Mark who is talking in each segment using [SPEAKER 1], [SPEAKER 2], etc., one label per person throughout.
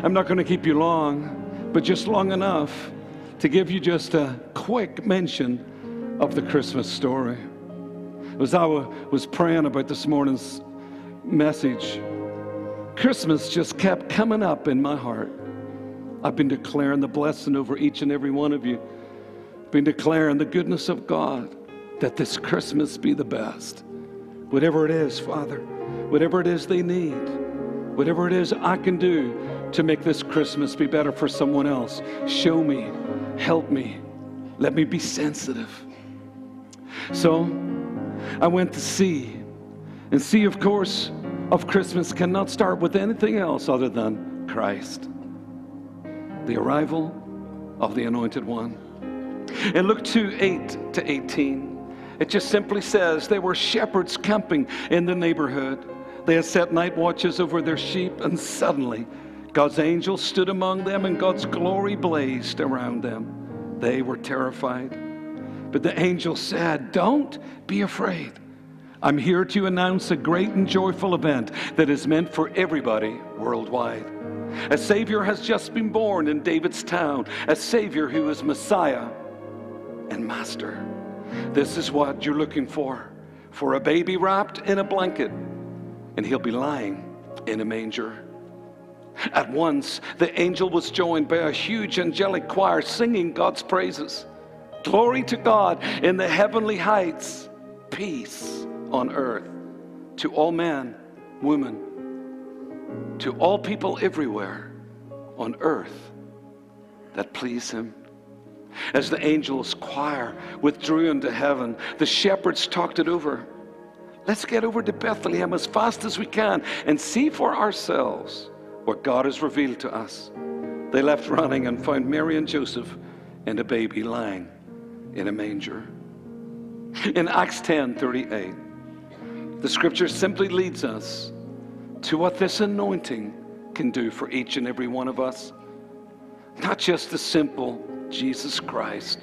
[SPEAKER 1] I'm not going to keep you long, but just long enough to give you just a quick mention of the Christmas story. As I was praying about this morning's message, Christmas just kept coming up in my heart. I've been declaring the blessing over each and every one of you, been declaring the goodness of God that this Christmas be the best. Whatever it is, Father, whatever it is they need, whatever it is I can do to make this Christmas be better for someone else, show me, help me, let me be sensitive. So I went to see, and see, of course, of Christmas cannot start with anything else other than Christ, the arrival of the Anointed One. In Luke 2 8 to 18, it just simply says they were shepherds camping in the neighborhood. They had set night watches over their sheep, and suddenly God's angel stood among them, and God's glory blazed around them. They were terrified. But the angel said, Don't be afraid. I'm here to announce a great and joyful event that is meant for everybody worldwide. A Savior has just been born in David's town, a Savior who is Messiah and Master. This is what you're looking for for a baby wrapped in a blanket, and he'll be lying in a manger. At once, the angel was joined by a huge angelic choir singing God's praises. Glory to God in the heavenly heights, peace on earth to all men, women, to all people everywhere on earth that please Him. As the angels' choir withdrew into heaven, the shepherds talked it over. Let's get over to Bethlehem as fast as we can and see for ourselves what God has revealed to us. They left running and found Mary and Joseph and a baby lying in a manger. In Acts 10 38, the scripture simply leads us to what this anointing can do for each and every one of us. Not just the simple Jesus Christ,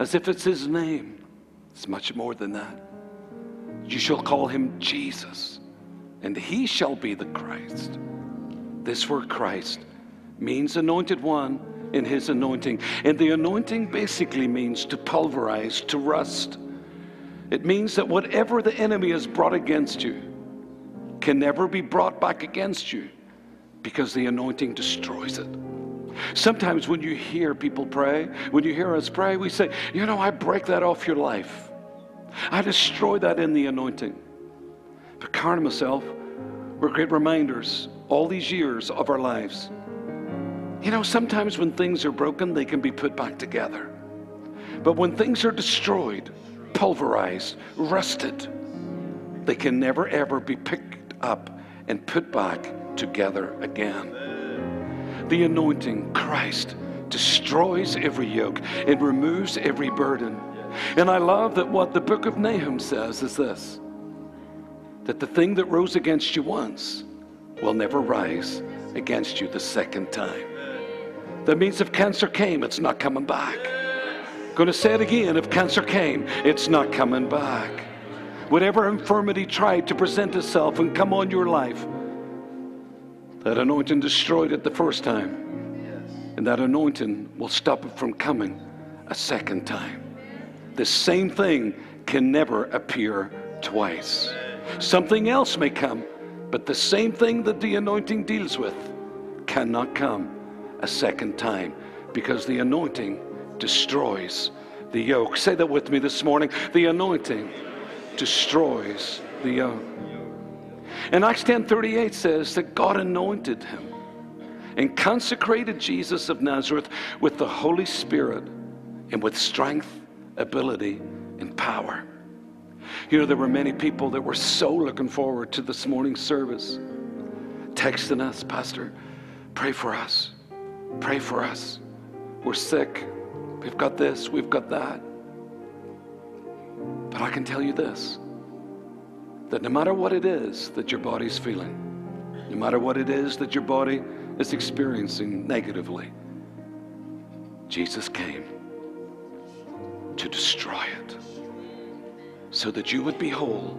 [SPEAKER 1] as if it's his name. It's much more than that. You shall call him Jesus, and he shall be the Christ. This word Christ means anointed one in his anointing. And the anointing basically means to pulverize, to rust. It means that whatever the enemy has brought against you can never be brought back against you because the anointing destroys it. Sometimes when you hear people pray, when you hear us pray, we say, You know, I break that off your life. I destroy that in the anointing. But Karen myself, we're great reminders all these years of our lives. You know, sometimes when things are broken, they can be put back together. But when things are destroyed, pulverized, rusted, they can never ever be picked up and put back together again. The anointing, Christ, destroys every yoke, and removes every burden. And I love that what the book of Nahum says is this that the thing that rose against you once will never rise against you the second time. That means if cancer came, it's not coming back. Going to say it again if cancer came, it's not coming back. Whatever infirmity tried to present itself and come on your life, that anointing destroyed it the first time. And that anointing will stop it from coming a second time. The same thing can never appear twice. Something else may come, but the same thing that the anointing deals with cannot come a second time because the anointing destroys the yoke. Say that with me this morning. The anointing destroys the yoke. And Acts 10:38 says that God anointed him and consecrated Jesus of Nazareth with the Holy Spirit and with strength, ability, and power. You know, there were many people that were so looking forward to this morning's service, texting us, Pastor, pray for us. Pray for us. We're sick. We've got this, we've got that. But I can tell you this that no matter what it is that your body's feeling, no matter what it is that your body is experiencing negatively, Jesus came to destroy it so that you would be whole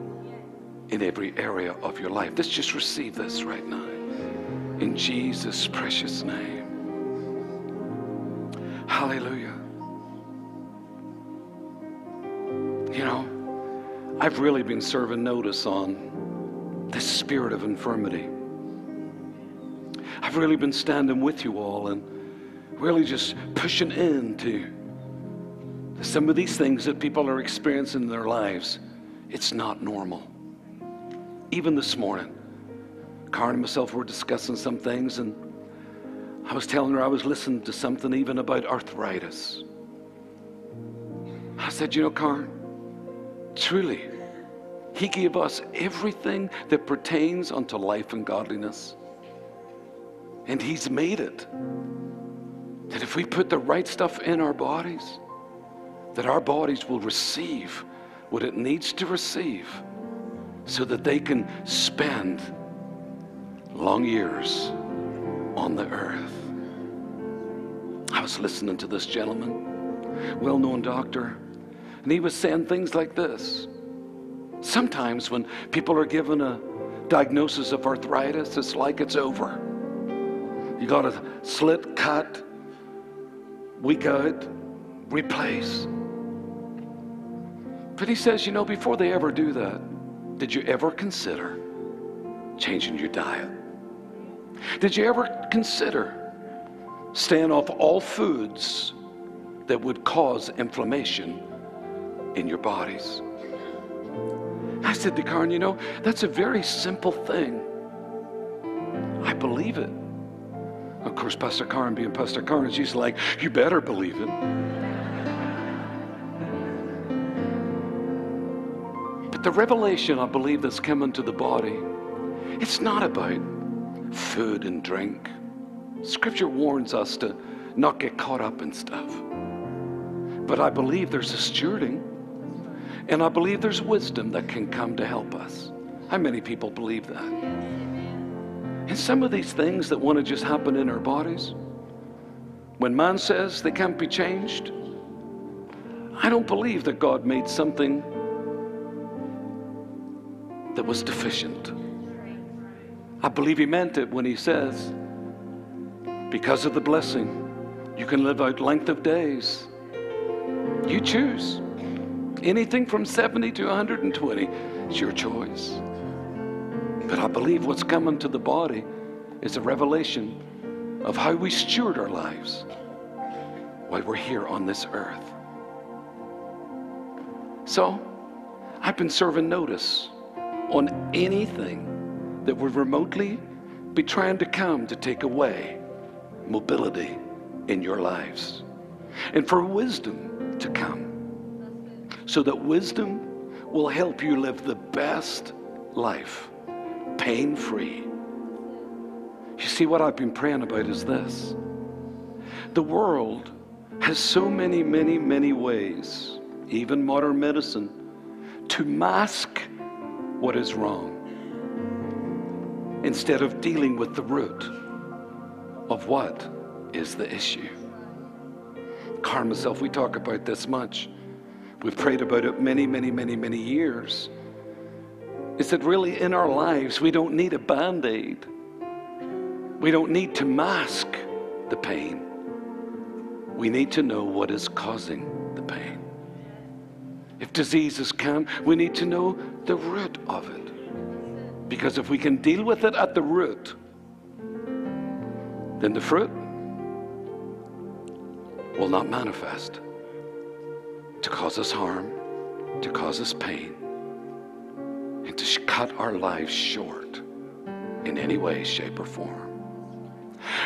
[SPEAKER 1] in every area of your life. Let's just receive this right now. In Jesus' precious name. Hallelujah. You know, I've really been serving notice on this spirit of infirmity. I've really been standing with you all and really just pushing in into some of these things that people are experiencing in their lives. It's not normal. Even this morning, Karen and myself were discussing some things, and I was telling her I was listening to something even about arthritis. I said, You know, Karen, truly, He gave us everything that pertains unto life and godliness. And He's made it that if we put the right stuff in our bodies, that our bodies will receive what it needs to receive so that they can spend long years on the earth. I was listening to this gentleman, well known doctor, and he was saying things like this. Sometimes when people are given a diagnosis of arthritis, it's like it's over. You got a slit, cut, week out, replace. But he says, you know, before they ever do that, did you ever consider changing your diet? Did you ever consider staying off all foods that would cause inflammation in your bodies? I said to Karen, you know, that's a very simple thing. I believe it. Of course, Pastor Karen being Pastor Karen, she's like, you better believe it. The revelation I believe that's coming to the body, it's not about food and drink. Scripture warns us to not get caught up in stuff. But I believe there's a stewarding, and I believe there's wisdom that can come to help us. How many people believe that? And some of these things that want to just happen in our bodies, when man says they can't be changed, I don't believe that God made something that was deficient. I believe he meant it when he says, because of the blessing, you can live out length of days. You choose. Anything from 70 to 120 is your choice. But I believe what's coming to the body is a revelation of how we steward our lives while we're here on this earth. So, I've been serving notice on anything that would remotely be trying to come to take away mobility in your lives. And for wisdom to come, so that wisdom will help you live the best life, pain free. You see, what I've been praying about is this the world has so many, many, many ways, even modern medicine, to mask what is wrong instead of dealing with the root of what is the issue. Karen myself, we talk about this much. We've prayed about it many, many, many, many years. Is that really in our lives we don't need a band aid? We don't need to mask the pain. We need to know what is causing. If diseases come, we need to know the root of it. Because if we can deal with it at the root, then the fruit will not manifest to cause us harm, to cause us pain, and to cut our lives short in any way, shape, or form.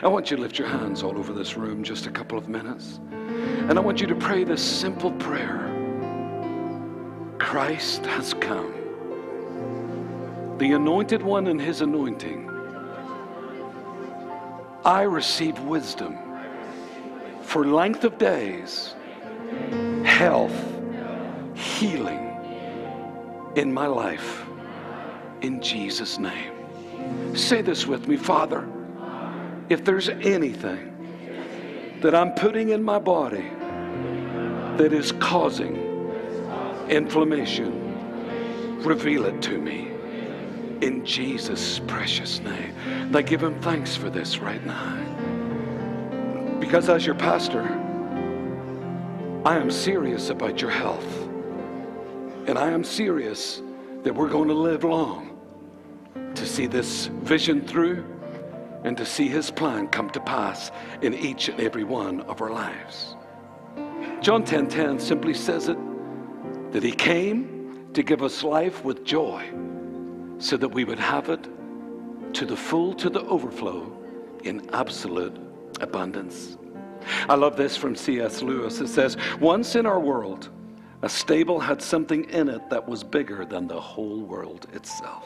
[SPEAKER 1] I want you to lift your hands all over this room just a couple of minutes. And I want you to pray this simple prayer Christ has come the anointed one and his anointing. I receive wisdom for length of days, health, healing in my life. In Jesus' name. Say this with me, Father. If there's anything that I'm putting in my body that is causing inflammation, reveal it to me in Jesus' precious name. Now give him thanks for this right now. Because as your pastor, I am serious about your health. And I am serious that we're going to live long to see this vision through and to see his plan come to pass in each and every one of our lives. John 10:10 10, 10 simply says it that he came to give us life with joy so that we would have it to the full to the overflow in absolute abundance. I love this from C.S. Lewis. It says, Once in our world, a stable had something in it that was bigger than the whole world itself.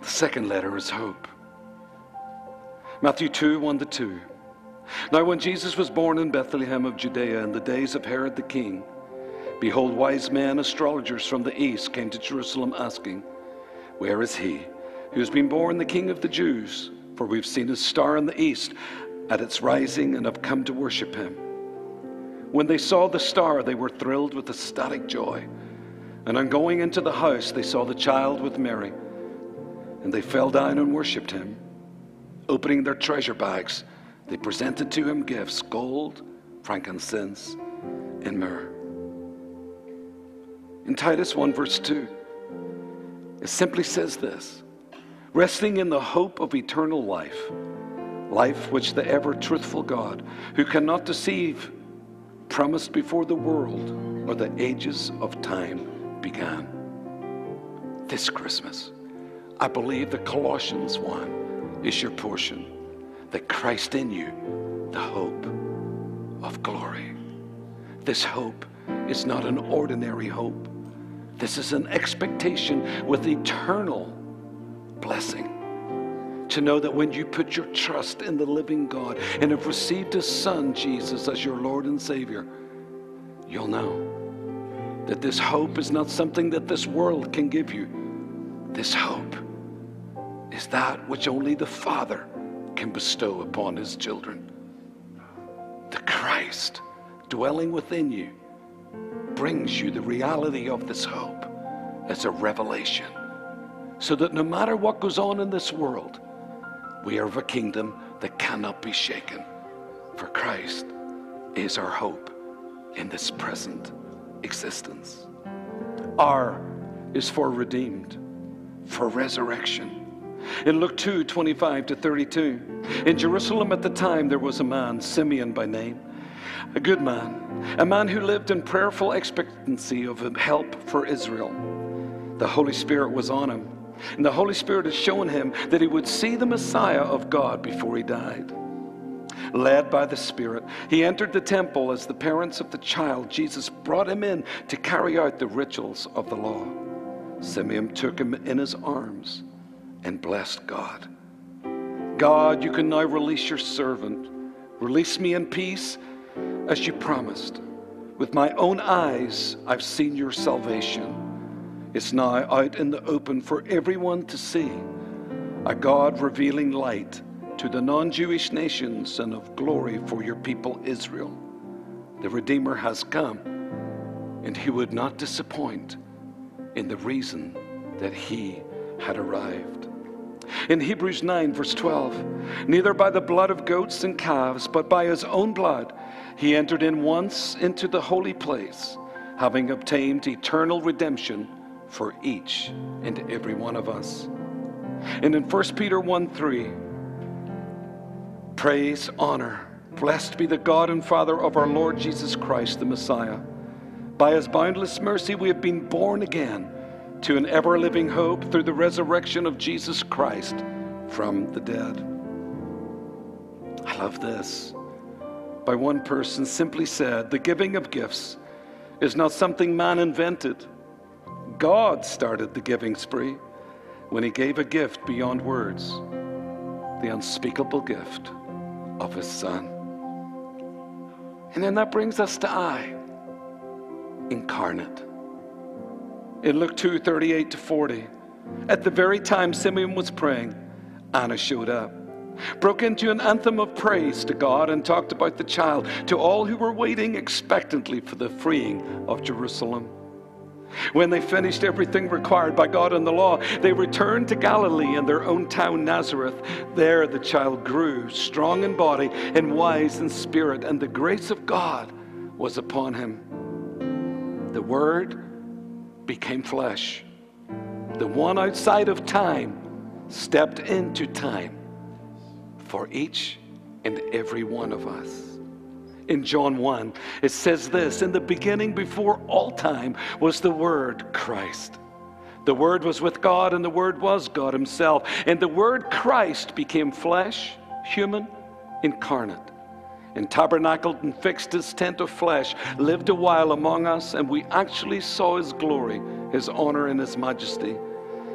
[SPEAKER 1] The second letter is hope. Matthew 2 1 to 2. Now, when Jesus was born in Bethlehem of Judea in the days of Herod the king, behold, wise men, astrologers from the east, came to Jerusalem asking, Where is he who has been born the king of the Jews? For we've seen his star in the east at its rising and have come to worship him. When they saw the star, they were thrilled with ecstatic joy. And on going into the house, they saw the child with Mary, and they fell down and worshipped him. Opening their treasure bags, they presented to him gifts gold, frankincense, and myrrh. In Titus 1, verse 2, it simply says this resting in the hope of eternal life, life which the ever truthful God, who cannot deceive, promised before the world or the ages of time began. This Christmas, I believe that Colossians 1 is your portion, that Christ in you, the hope of glory. This hope is not an ordinary hope. This is an expectation with eternal blessing. To know that when you put your trust in the living God and have received His Son, Jesus, as your Lord and Savior, you'll know that this hope is not something that this world can give you. This hope is that which only the Father can bestow upon His children. The Christ dwelling within you brings you the reality of this hope as a revelation so that no matter what goes on in this world, we are of a kingdom that cannot be shaken. For Christ is our hope in this present existence. R is for redeemed, for resurrection. In Luke 2 25 to 32, in Jerusalem at the time there was a man, Simeon by name, a good man, a man who lived in prayerful expectancy of help for Israel. The Holy Spirit was on him and the Holy Spirit had shown him that he would see the Messiah of God before he died. Led by the Spirit, he entered the temple as the parents of the child. Jesus brought him in to carry out the rituals of the law. Simeon took him in his arms and blessed God. God, you can now release your servant. Release me in peace as you promised. With my own eyes, I've seen your salvation it's now out in the open for everyone to see. A God revealing light to the non Jewish nations and of glory for your people Israel. The Redeemer has come, and he would not disappoint in the reason that he had arrived. In Hebrews 9, verse 12, neither by the blood of goats and calves, but by his own blood, he entered in once into the holy place, having obtained eternal redemption for each and every one of us. And in 1 Peter 1 3, praise, honor, blessed be the God and Father of our Lord Jesus Christ, the Messiah. By his boundless mercy, we have been born again to an ever living hope through the resurrection of Jesus Christ from the dead. I love this. By one person simply said, the giving of gifts is not something man invented God started the giving spree when He gave a gift beyond words the unspeakable gift of His Son. And then that brings us to I, incarnate. In Luke 2 38 to 40, at the very time Simeon was praying, Anna showed up, broke into an anthem of praise to God, and talked about the child to all who were waiting expectantly for the freeing of Jerusalem. When they finished everything required by God and the law, they returned to Galilee in their own town, Nazareth. There the child grew, strong in body and wise in spirit, and the grace of God was upon him. The Word became flesh. The one outside of time stepped into time for each and every one of us in John 1. It says this In the beginning, before all time, was the Word Christ. The Word was with God, and the Word was God Himself. And the Word Christ became flesh, human, incarnate, and tabernacled and fixed His tent of flesh, lived a while among us, and we actually saw His glory, His honor, and His majesty.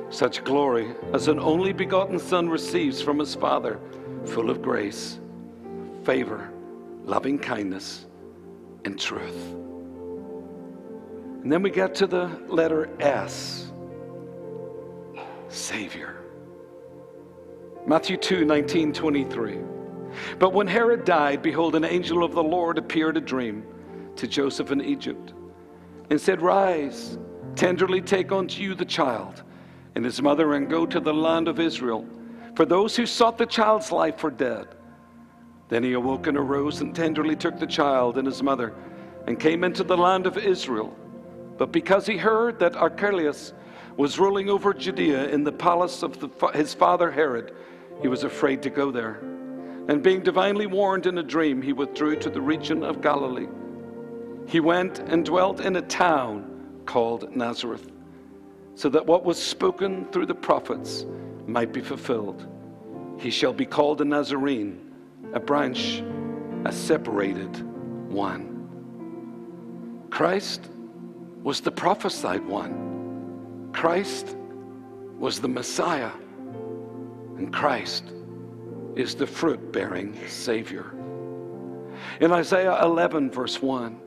[SPEAKER 1] Such glory as an only begotten Son receives from His Father, full of grace, favor, loving kindness, and truth. And then we get to the letter S Savior. Matthew 2 19, 23. But when Herod died, behold, an angel of the Lord appeared a dream to Joseph in Egypt and said, Rise, tenderly take unto you the child and his mother, and go to the land of Israel. For those who sought the child's life were dead. Then he awoke and arose and tenderly took the child and his mother and came into the land of Israel. But because he heard that Archelaus was ruling over Judea in the palace of the, his father Herod, he was afraid to go there. And being divinely warned in a dream, he withdrew to the region of Galilee. He went and dwelt in a town called Nazareth, so that what was spoken through the prophets might be fulfilled. He shall be called a Nazarene a branch, a separated one. Christ was the prophesied one. Christ was the Messiah. And Christ is the fruit bearing Savior. In Isaiah 11, verse 1,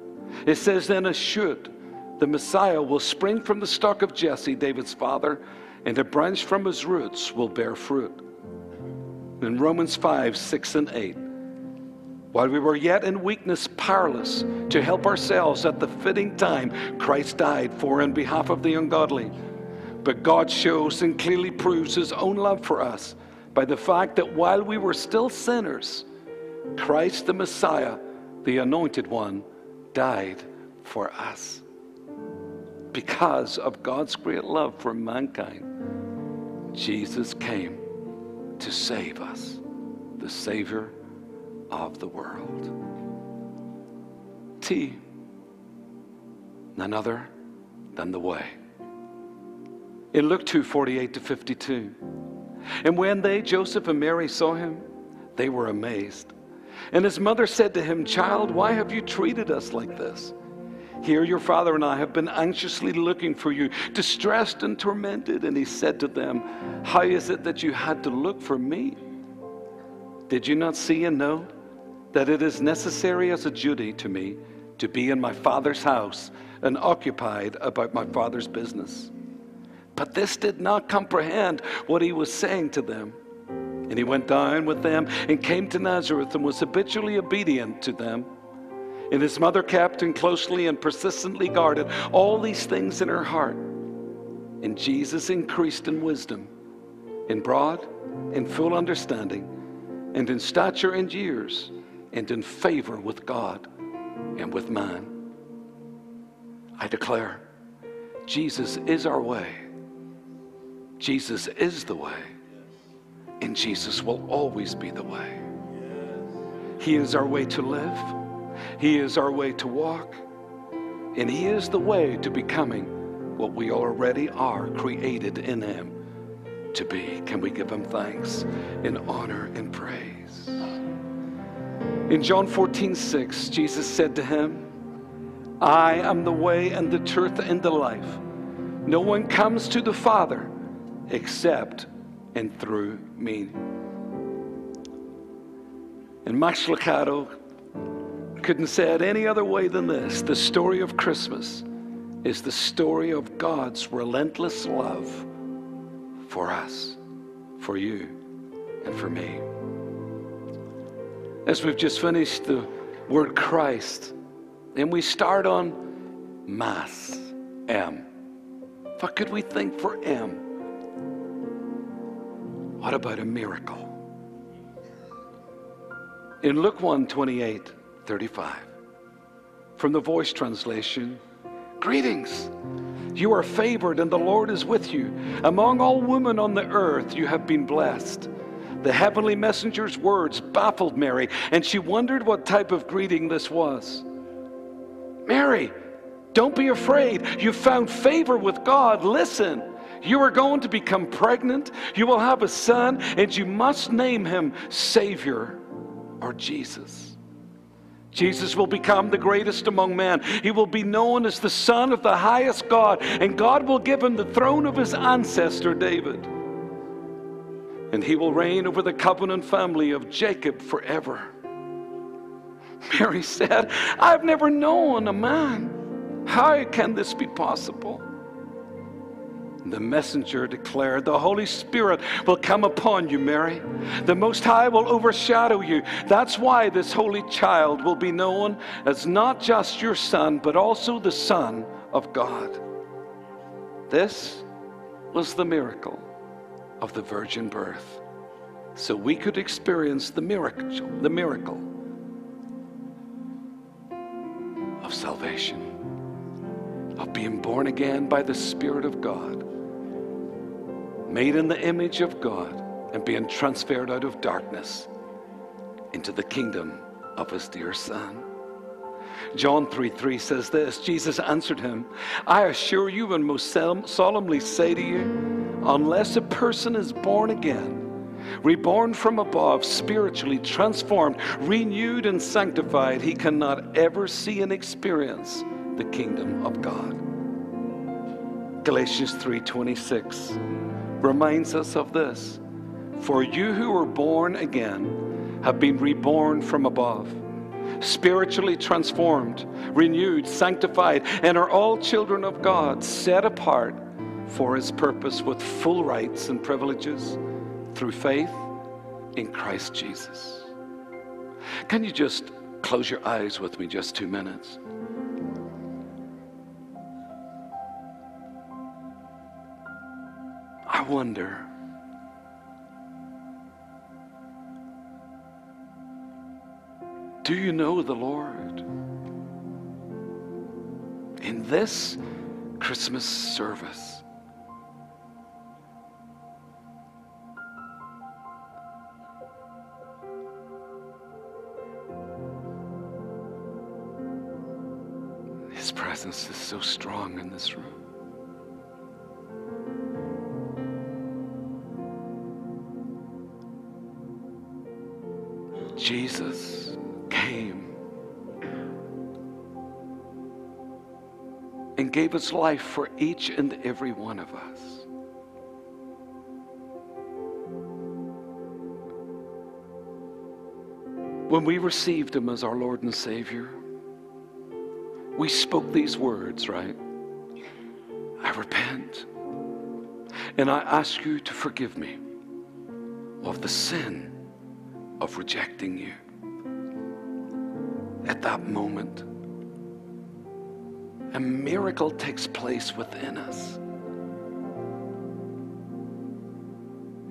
[SPEAKER 1] it says, Then a shoot, the Messiah will spring from the stock of Jesse, David's father, and a branch from his roots will bear fruit in Romans 5 6 and 8. While we were yet in weakness, powerless to help ourselves at the fitting time, Christ died for and behalf of the ungodly. But God shows and clearly proves his own love for us by the fact that while we were still sinners, Christ the Messiah, the Anointed One, died for us. Because of God's great love for mankind, Jesus came to save us, the Savior of the world. T, none other than the way. In Luke 2 48 to 52. And when they, Joseph and Mary, saw him, they were amazed. And his mother said to him, Child, why have you treated us like this? Here, your father and I have been anxiously looking for you, distressed and tormented. And he said to them, How is it that you had to look for me? Did you not see and know that it is necessary as a duty to me to be in my father's house and occupied about my father's business? But this did not comprehend what he was saying to them. And he went down with them and came to Nazareth and was habitually obedient to them. And his mother kept and closely and persistently guarded all these things in her heart. And Jesus increased in wisdom, in broad and full understanding, and in stature and years, and in favor with God and with man. I declare, Jesus is our way. Jesus is the way. And Jesus will always be the way. He is our way to live. He is our way to walk, and He is the way to becoming what we already are created in Him to be. Can we give Him thanks in honor and praise? In John 14, 6, Jesus said to him, I am the way and the truth and the life. No one comes to the Father except and through me. And Max Lucado couldn't say it any other way than this. The story of Christmas is the story of God's relentless love for us, for you, and for me. As we've just finished the word Christ, and we start on Mass, M, What could we think for M? What about a miracle? In Luke 1 28, 35, from the voice translation, greetings. You are favored, and the Lord is with you. Among all women on the earth, you have been blessed. The heavenly messenger's words baffled Mary, and she wondered what type of greeting this was. Mary, don't be afraid. You've found favor with God. Listen, you are going to become pregnant. You will have a son, and you must name him Savior or Jesus. Jesus will become the greatest among men. He will be known as the Son of the highest God, and God will give him the throne of his ancestor David. And he will reign over the covenant family of Jacob forever. Mary said, I've never known a man. How can this be possible? The messenger declared, The Holy Spirit will come upon you, Mary. The Most High will overshadow you. That's why this holy child will be known as not just your son, but also the Son of God. This was the miracle of the virgin birth. So we could experience the miracle, the miracle of salvation, of being born again by the Spirit of God made in the image of God and being transferred out of darkness into the kingdom of his dear Son. John 3 3 says this Jesus answered him, I assure you and most solemnly say to you, unless a person is born again, reborn from above, spiritually transformed, renewed, and sanctified, he cannot ever see and experience the kingdom of God. Galatians 3:26 reminds us of this. For you who were born again have been reborn from above, spiritually transformed, renewed, sanctified, and are all children of God, set apart for his purpose with full rights and privileges through faith in Christ Jesus. Can you just close your eyes with me just two minutes? Wonder. Do you know the Lord? In this Christmas service, His presence is so strong in this room. Jesus came and gave his life for each and every one of us. When we received him as our Lord and Savior, we spoke these words, right? I repent. And I ask you to forgive me of the sin of rejecting you. At that moment, a miracle takes place within us.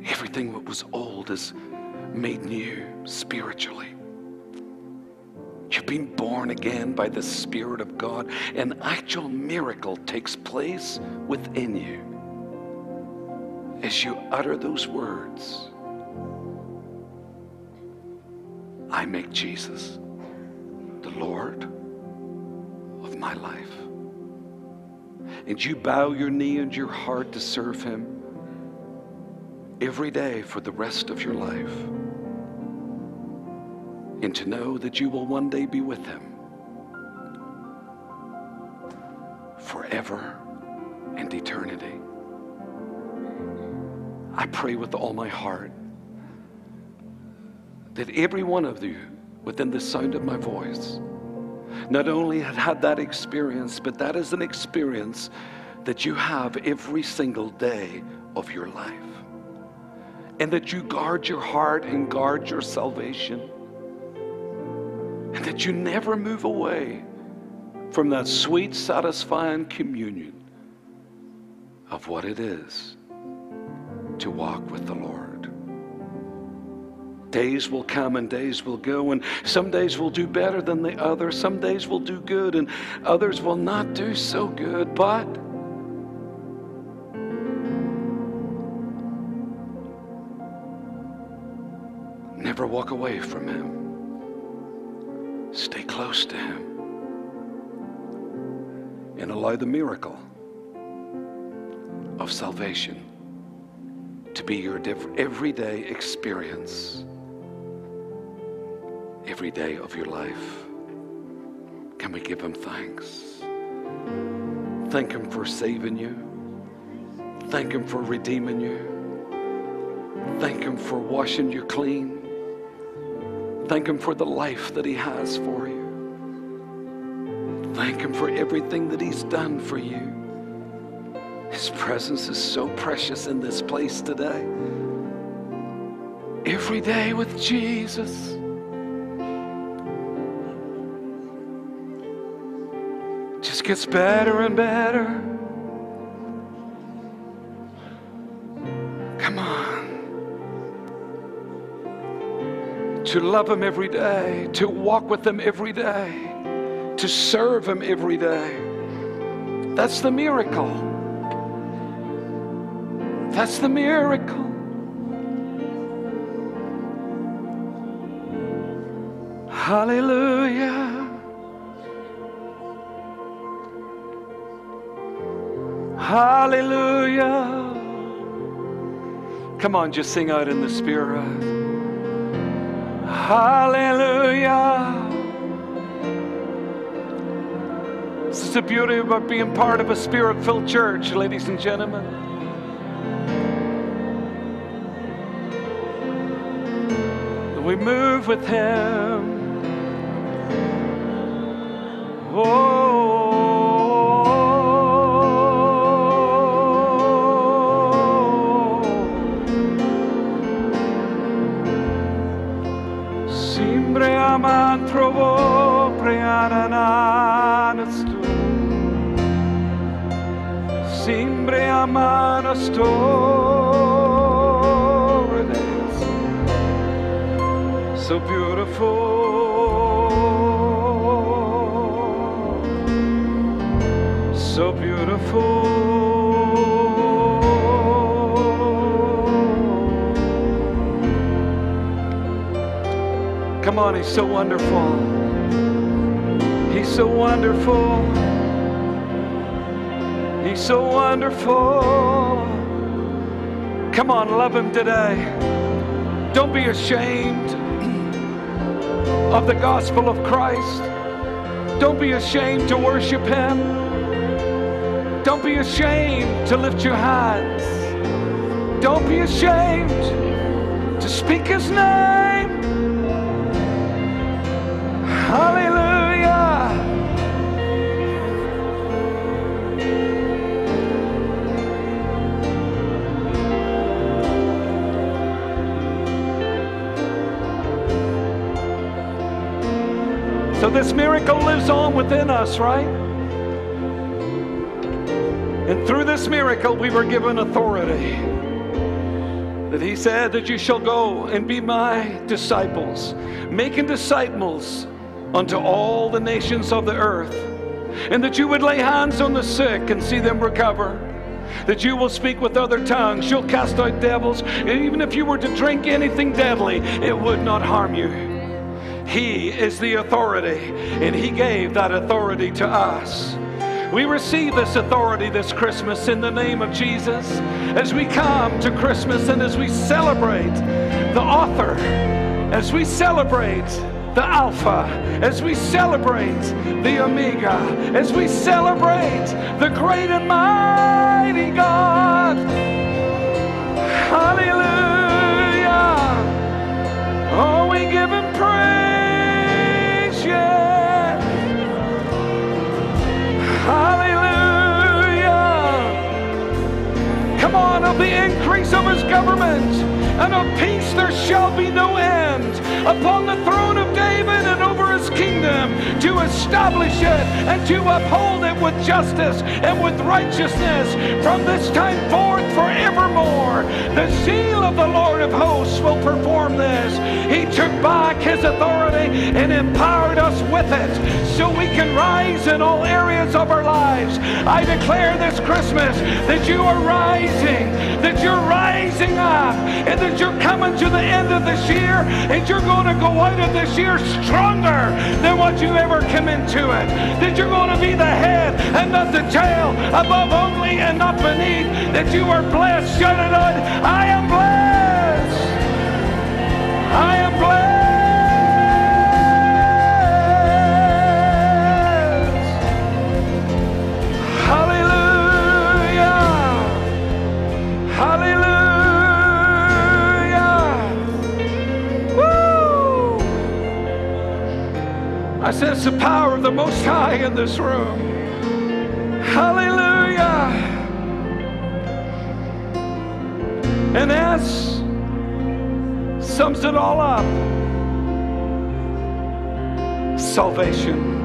[SPEAKER 1] Everything that was old is made new spiritually. You've been born again by the Spirit of God. An actual miracle takes place within you as you utter those words. I make Jesus the Lord of my life. And you bow your knee and your heart to serve Him every day for the rest of your life. And to know that you will one day be with Him forever and eternity. I pray with all my heart that every one of you within the sound of my voice not only had had that experience, but that is an experience that you have every single day of your life. And that you guard your heart and guard your salvation. And that you never move away from that sweet, satisfying communion of what it is to walk with the Lord. Days will come and days will go, and some days will do better than the other. Some days will do good, and others will not do so good. But never walk away from Him. Stay close to Him and allow the miracle of salvation to be your everyday experience every day of your life. Can we give Him thanks? Thank Him for saving you. Thank Him for redeeming you. Thank Him for washing you clean. Thank Him for the life that He has for you. Thank Him for everything that He's done for you. His presence is so precious in this place today. Every day with Jesus. Just gets better and better. Come on. To love Him every day, to walk with Him every day to serve Him every day. That's the miracle. That's the miracle. Hallelujah. Hallelujah. Come on, just sing out in the Spirit. Hallelujah. This is the beauty about being part of a spirit filled church, ladies and gentlemen. We move with Him. Oh. Amana store it is so beautiful so beautiful Come on, he's so wonderful. He's so wonderful. He's so wonderful. Come on, love him today. Don't be ashamed of the gospel of Christ. Don't be ashamed to worship him. Don't be ashamed to lift your hands. Don't be ashamed to speak his name. Hallelujah. So this miracle lives on within us, right? And through this miracle, we were given authority. That he said that you shall go and be my disciples, making disciples unto all the nations of the earth, and that you would lay hands on the sick and see them recover. That you will speak with other tongues, you'll cast out devils, and even if you were to drink anything deadly, it would not harm you. He is the authority, and He gave that authority to us. We receive this authority this Christmas in the name of Jesus as we come to Christmas and as we celebrate the author, as we celebrate the Alpha, as we celebrate the Omega, as we celebrate the great and mighty God. Hallelujah. Oh, we give Him praise. Of the increase of his government and of peace there shall be no end. Upon the throne David and over his kingdom, to establish it, and to uphold it with justice and with righteousness from this time forth forevermore. The seal of the Lord of hosts will perform this. He took back his authority and empowered us with it so we can rise in all areas of our lives. I declare this Christmas that you are rising, that you're rising up, and that you're coming to the end of this year, and you're going to go out of this year stronger than what you ever came into it. That you're going to be the head and not the tail, above only and not beneath. That you are blessed. Shout it out. I am blessed. In this room. Hallelujah. And as sums it all up salvation.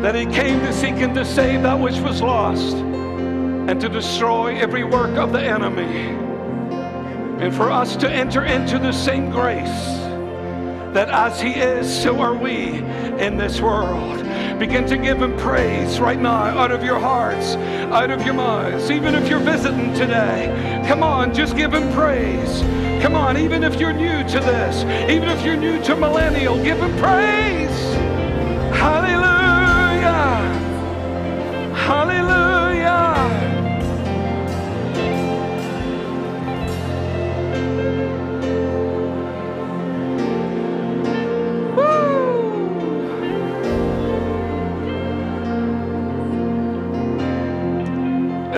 [SPEAKER 1] That he came to seek and to save that which was lost and to destroy every work of the enemy. And for us to enter into the same grace that as He is, so are we in this world. Begin to give Him praise right now out of your hearts, out of your minds. Even if you're visiting today, come on, just give Him praise. Come on, even if you're new to this, even if you're new to millennial, give Him praise. Hallelujah.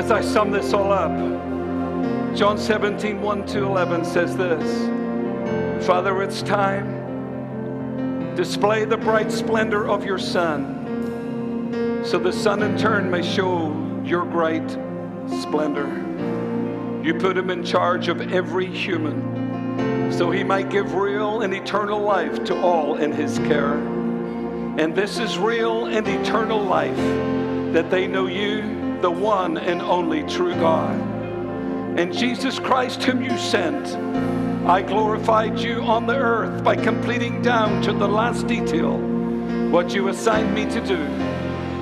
[SPEAKER 1] As I sum this all up, John 17, 1 to 11 says this Father, it's time. Display the bright splendor of your Son, so the Son in turn may show your great splendor. You put him in charge of every human, so he might give real and eternal life to all in his care. And this is real and eternal life, that they know you the one and only true God. And Jesus Christ, whom you sent, I glorified you on the earth by completing down to the last detail what you assigned me to do.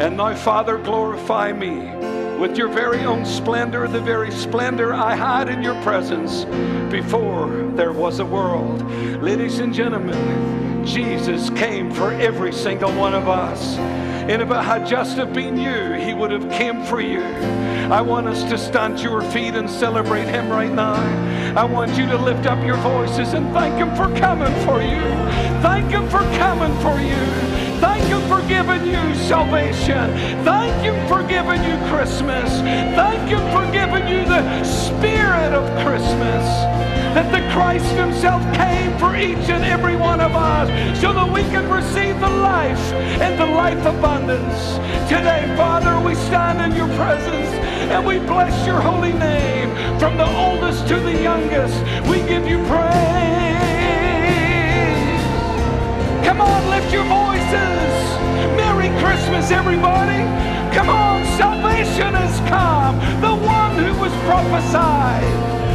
[SPEAKER 1] And now, Father, glorify me with your very own splendor, the very splendor I had in your presence before there was a world. Ladies and gentlemen, Jesus came for every single one of us. And if it had just have been you, he would have came for you. I want us to stand to your feet and celebrate him right now. I want you to lift up your voices and thank him for coming for you. Thank him for coming for you. Thank Him for giving you salvation. Thank Him for giving you Christmas. Thank Him for giving you the spirit of Christmas that the Christ Himself came for each and every one of us so that we can receive the life and the life abundance. Today, Father, we stand in your presence and we bless your holy name. From the oldest to the youngest, we give you praise. Come on, lift your voices. Merry Christmas, everybody. Come on, salvation has come. The one who was prophesied.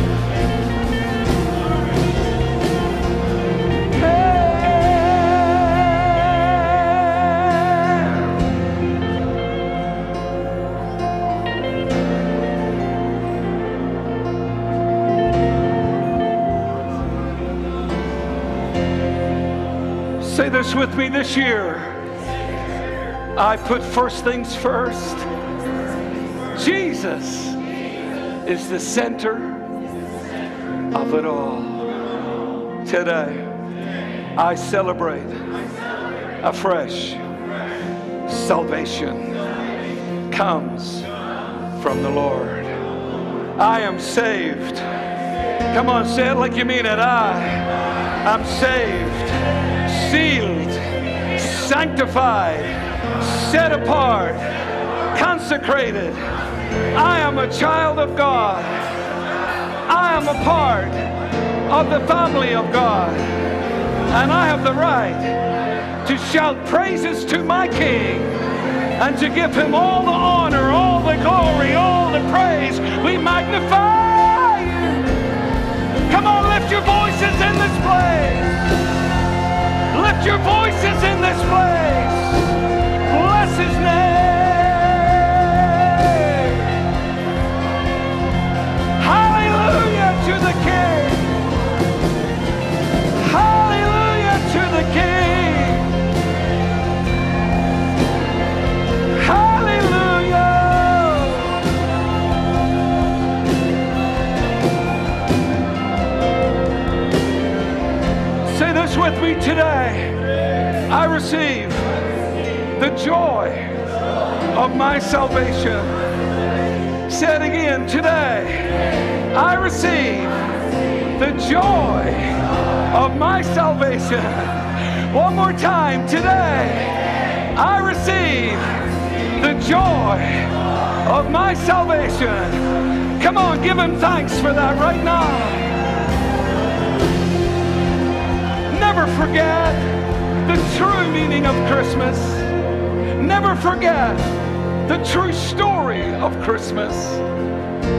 [SPEAKER 1] Say this with me this year. I put first things first. Jesus is the center of it all. Today, I celebrate afresh. Salvation comes from the Lord. I am saved. Come on, say it like you mean it. I I'm saved sealed, sanctified, set apart, consecrated. I am a child of God. I am a part of the family of God. And I have the right to shout praises to my King and to give him all the honor, all the glory, all the praise. We magnify you. Come on, lift your voices in this place. Your voices in this place. Bless his name. Hallelujah to the King. Of my salvation. Say it again. Today, I receive the joy of my salvation. One more time. Today, I receive the joy of my salvation. Come on, give him thanks for that right now. Never forget the true meaning of Christmas. Never forget the true story of Christmas.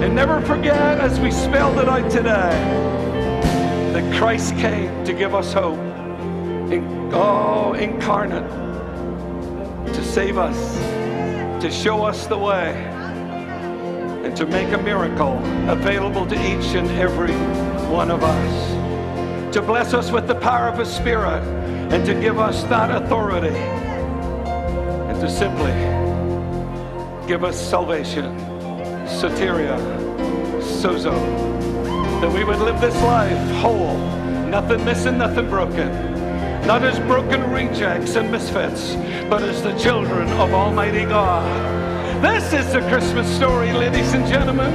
[SPEAKER 1] And never forget, as we spelled it out today, that Christ came to give us hope. In, oh, incarnate, to save us, to show us the way, and to make a miracle available to each and every one of us to bless us with the power of His Spirit and to give us that authority and to simply give us salvation, soteria, sozo, that we would live this life whole, nothing missing, nothing broken, not as broken rejects and misfits, but as the children of Almighty God. This is the Christmas story, ladies and gentlemen.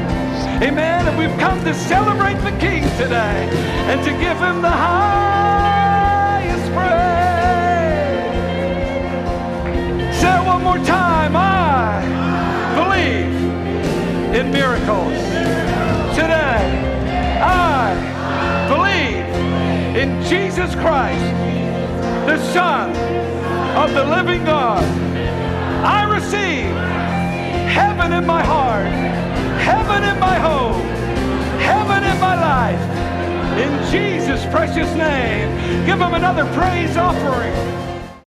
[SPEAKER 1] Amen. And we've come to celebrate the King today and to give him the highest praise. Say it one more time. In miracles. Today, I believe in Jesus Christ, the Son of the living God. I receive heaven in my heart, heaven in my home, heaven in my life. In Jesus' precious name, give him another praise offering.